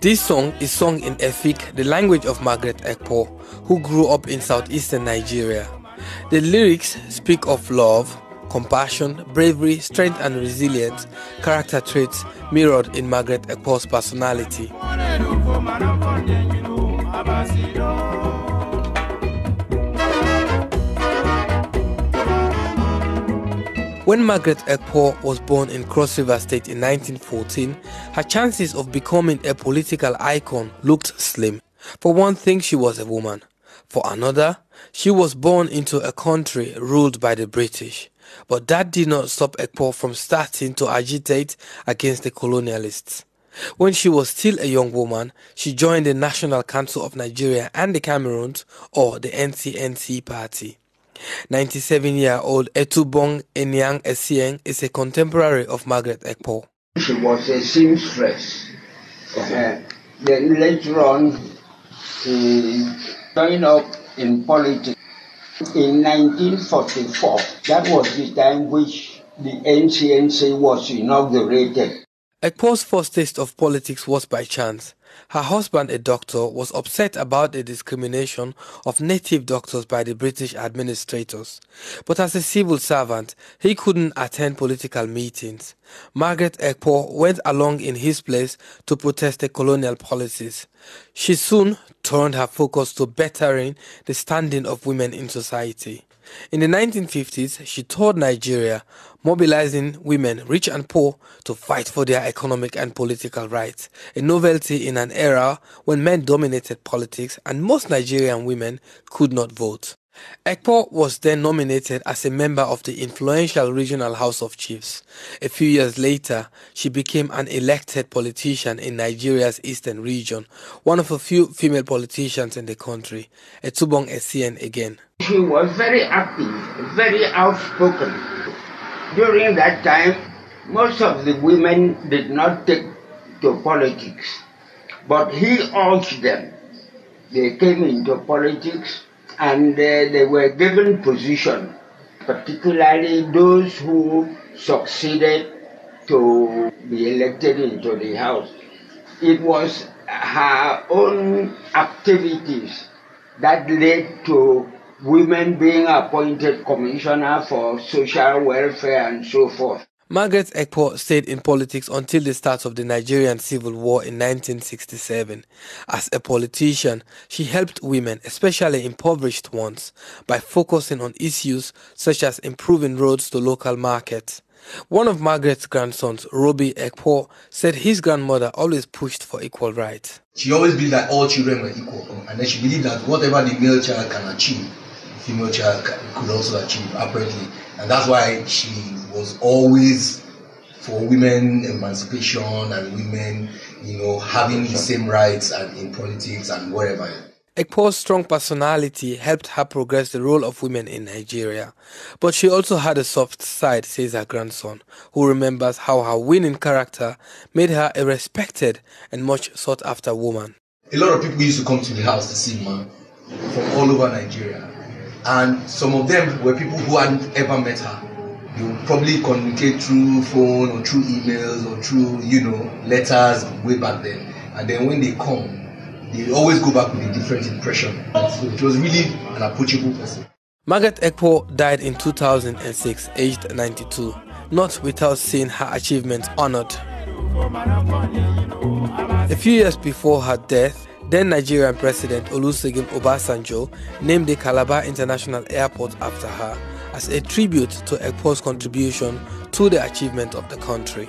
This song is sung in Efik, the language of Margaret Ekpo, who grew up in southeastern Nigeria. The lyrics speak of love, compassion, bravery, strength, and resilience, character traits mirrored in Margaret Ekpo's personality. When Margaret Ekpo was born in Cross River State in 1914, her chances of becoming a political icon looked slim. For one thing, she was a woman. For another, she was born into a country ruled by the British. But that did not stop Ekpo from starting to agitate against the colonialists. When she was still a young woman, she joined the National Council of Nigeria and the Cameroons, or the NCNC party. 97-year-old Etubong Enyang Esieng is a contemporary of Margaret Ekpo. She was a seamstress. Uh, then later on, she joined up in politics. In 1944, that was the time which the NCNC was inaugurated. Ekpo's first taste of politics was by chance. Her husband, a doctor, was upset about the discrimination of native doctors by the British administrators. But as a civil servant, he couldn't attend political meetings. Margaret Ekpo went along in his place to protest the colonial policies. She soon turned her focus to bettering the standing of women in society. In the 1950s, she toured Nigeria, mobilizing women, rich and poor, to fight for their economic and political rights, a novelty in an era when men dominated politics and most Nigerian women could not vote. Ekpo was then nominated as a member of the influential Regional House of Chiefs. A few years later, she became an elected politician in Nigeria's eastern region, one of a few female politicians in the country. Etubong Esien again. She was very active, very outspoken. During that time, most of the women did not take to politics, but he urged them. They came into politics and uh, they were given position, particularly those who succeeded to be elected into the House. It was her own activities that led to women being appointed commissioner for social welfare and so forth. Margaret Ekpo stayed in politics until the start of the Nigerian Civil War in 1967. As a politician, she helped women, especially impoverished ones, by focusing on issues such as improving roads to local markets. One of Margaret's grandsons, Roby Ekpo, said his grandmother always pushed for equal rights. She always believed that all children were equal, and then she believed that whatever the male child can achieve, female child could also achieve, apparently. And that's why she was always for women emancipation and women, you know, having the same rights and in politics and wherever. Ekpo's strong personality helped her progress the role of women in Nigeria. But she also had a soft side, says her grandson, who remembers how her winning character made her a respected and much sought after woman. A lot of people used to come to the house to see me from all over Nigeria. And some of them were people who hadn't ever met her. You probably communicate through phone or through emails or through you know letters way back then. And then when they come they always go back with a different impression. So it was really an approachable person. Margaret ekpo died in 2006 aged 92 not without seeing her achievements honored. A few years before her death then Nigerian President Olusegun Obasanjo named the Calabar International Airport after her as a tribute to Ekpo's contribution to the achievement of the country.